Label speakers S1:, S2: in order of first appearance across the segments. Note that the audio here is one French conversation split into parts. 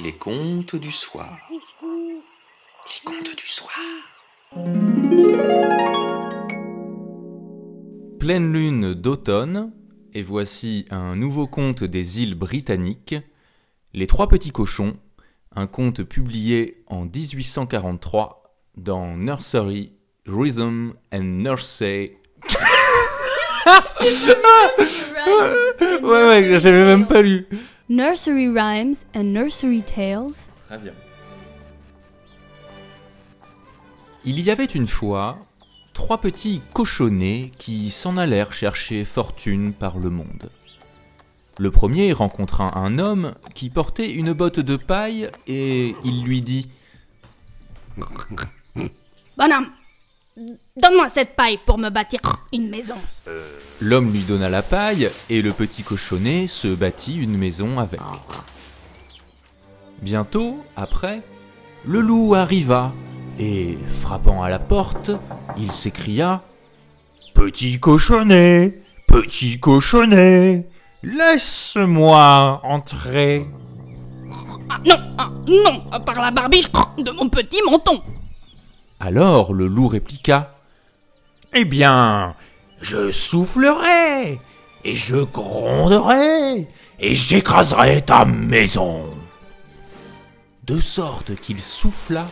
S1: Les contes du soir. Les contes du soir.
S2: Pleine lune d'automne, et voici un nouveau conte des îles britanniques, Les Trois Petits Cochons, un conte publié en 1843 dans Nursery Rhythm and Nursery. Ouais, ouais, j'avais même pas lu.
S3: Nursery Rhymes and Nursery Tales.
S2: Très bien. Il y avait une fois trois petits cochonnets qui s'en allèrent chercher fortune par le monde. Le premier rencontra un homme qui portait une botte de paille et il lui dit
S3: Bonhomme, donne-moi cette paille pour me bâtir une maison.
S2: L'homme lui donna la paille et le petit cochonnet se bâtit une maison avec. Bientôt, après, le loup arriva et, frappant à la porte, il s'écria Petit cochonnet, petit cochonnet, laisse-moi entrer.
S3: Ah, non, ah, non, par la barbiche de mon petit menton.
S2: Alors le loup répliqua Eh bien, je soufflerai, et je gronderai, et j'écraserai ta maison. De sorte qu'il souffla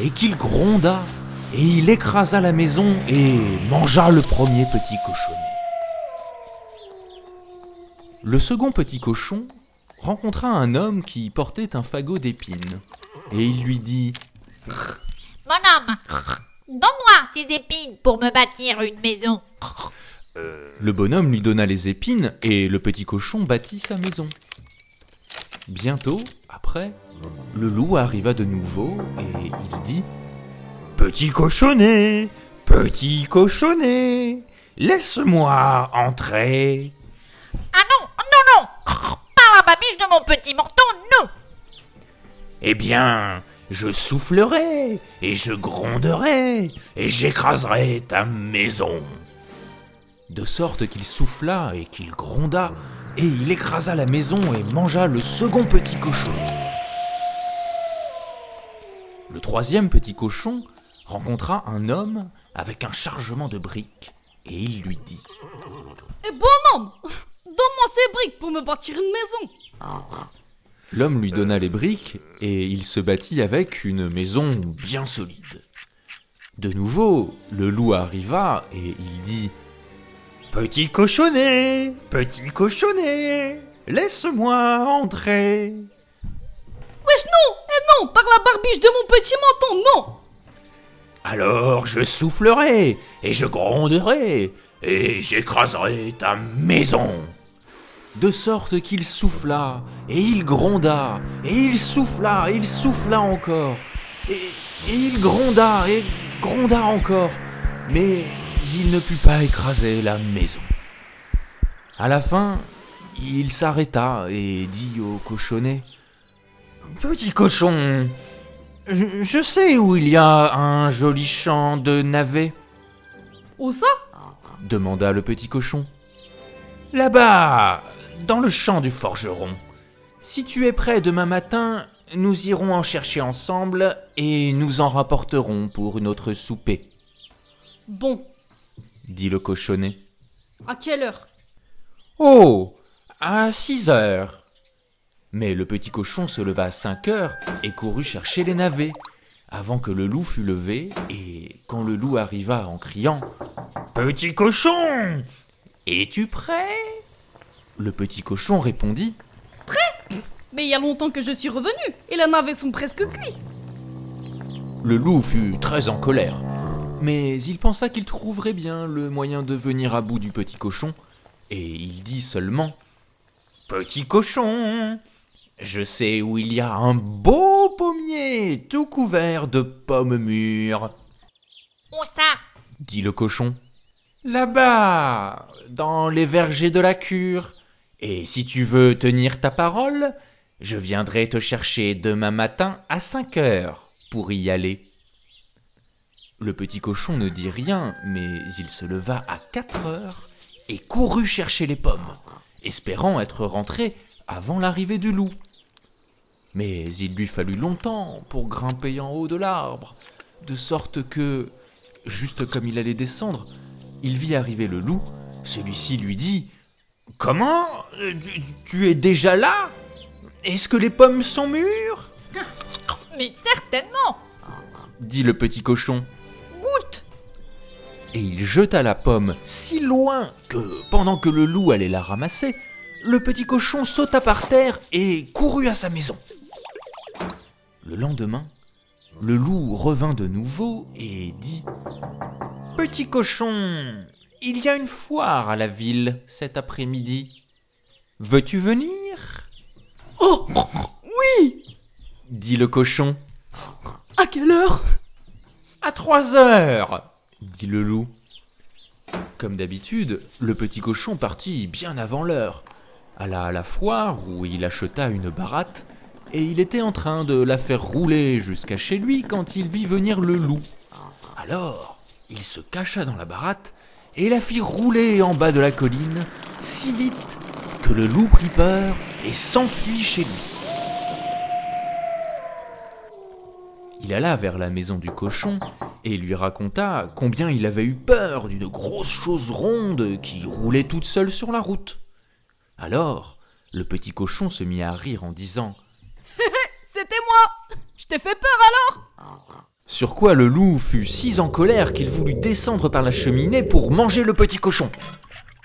S2: et qu'il gronda, et il écrasa la maison et mangea le premier petit cochonnet. Le second petit cochon rencontra un homme qui portait un fagot d'épines, et il lui dit
S4: Bonhomme, donne-moi ces épines pour me bâtir une maison.
S2: Le bonhomme lui donna les épines et le petit cochon bâtit sa maison. Bientôt, après, le loup arriva de nouveau et il dit Petit cochonnet, petit cochonnet, laisse-moi entrer.
S4: Ah non, non, non Par la babiche de mon petit menton, non
S2: Eh bien, je soufflerai et je gronderai et j'écraserai ta maison. De sorte qu'il souffla et qu'il gronda et il écrasa la maison et mangea le second petit cochon. Le troisième petit cochon rencontra un homme avec un chargement de briques et il lui dit
S3: Eh bonhomme, donne-moi ces briques pour me bâtir une maison.
S2: L'homme lui donna les briques et il se bâtit avec une maison bien solide. De nouveau, le loup arriva et il dit Petit cochonnet, petit cochonnet, laisse-moi entrer.
S3: Wesh non, eh non, par la barbiche de mon petit menton, non.
S2: Alors je soufflerai et je gronderai et j'écraserai ta maison. De sorte qu'il souffla et il gronda et il souffla et il souffla encore et, et il gronda et gronda encore, mais il ne put pas écraser la maison. À la fin, il s'arrêta et dit au cochonnet Petit cochon, je, je sais où il y a un joli champ de navets.
S3: Où ça?
S2: demanda le petit cochon. Là-bas, dans le champ du forgeron. Si tu es prêt demain matin, nous irons en chercher ensemble et nous en rapporterons pour une autre souper,
S3: Bon,
S2: dit le cochonnet.
S3: à quelle heure?
S2: Oh, à six heures. Mais le petit cochon se leva à cinq heures et courut chercher les navets, avant que le loup fût levé, et quand le loup arriva en criant Petit cochon Es-tu prêt? Le petit cochon répondit
S3: Mais il y a longtemps que je suis revenu et les navets sont presque cuits.
S2: Le loup fut très en colère, mais il pensa qu'il trouverait bien le moyen de venir à bout du petit cochon, et il dit seulement Petit cochon, je sais où il y a un beau pommier tout couvert de pommes mûres,
S4: Où ça?
S2: dit le cochon. Là-bas, dans les vergers de la cure. Et si tu veux tenir ta parole, je viendrai te chercher demain matin à cinq heures pour y aller. Le petit cochon ne dit rien, mais il se leva à quatre heures et courut chercher les pommes, espérant être rentré avant l'arrivée du loup. Mais il lui fallut longtemps pour grimper en haut de l'arbre, de sorte que, juste comme il allait descendre, il vit arriver le loup. Celui-ci lui dit Comment? Euh, tu- Tu es déjà là? Est-ce que les pommes sont mûres?
S4: Mais certainement.
S2: Dit le petit cochon.
S4: Goûte.
S2: Et il jeta la pomme si loin que, pendant que le loup allait la ramasser, le petit cochon sauta par terre et courut à sa maison. Le lendemain, le loup revint de nouveau et dit Petit cochon, il y a une foire à la ville cet après-midi. Veux-tu venir?
S3: Oh Oui
S2: dit le cochon.
S3: À quelle heure?
S2: À trois heures dit le loup. Comme d'habitude, le petit cochon partit bien avant l'heure, alla à la foire où il acheta une baratte, et il était en train de la faire rouler jusqu'à chez lui quand il vit venir le loup. Alors, il se cacha dans la baratte et la fit rouler en bas de la colline si vite que le loup prit peur et s'enfuit chez lui. Il alla vers la maison du cochon et lui raconta combien il avait eu peur d'une grosse chose ronde qui roulait toute seule sur la route. Alors, le petit cochon se mit à rire en disant
S3: C'était moi Je t'ai fait peur alors
S2: Sur quoi le loup fut si en colère qu'il voulut descendre par la cheminée pour manger le petit cochon.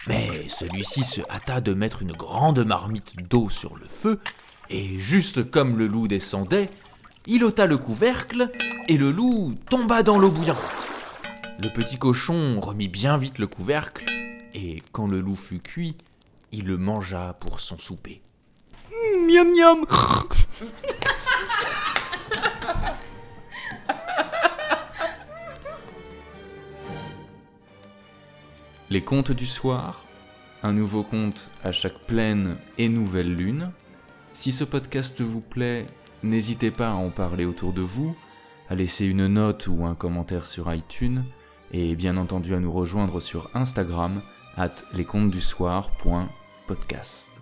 S2: Mais celui-ci se hâta de mettre une grande marmite d'eau sur le feu, et juste comme le loup descendait, il ôta le couvercle, et le loup tomba dans l'eau bouillante. Le petit cochon remit bien vite le couvercle, et quand le loup fut cuit, il le mangea pour son souper.
S3: Miam miam
S5: Les contes du soir, un nouveau conte à chaque pleine et nouvelle lune. Si ce podcast vous plaît, n'hésitez pas à en parler autour de vous, à laisser une note ou un commentaire sur iTunes, et bien entendu à nous rejoindre sur Instagram, at lescontesdusoir.podcast.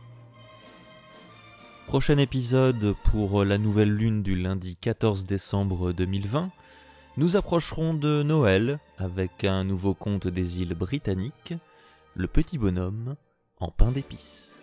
S6: Prochain épisode pour la nouvelle lune du lundi 14 décembre 2020. Nous approcherons de Noël avec un nouveau conte des îles britanniques, Le petit bonhomme en pain d'épices.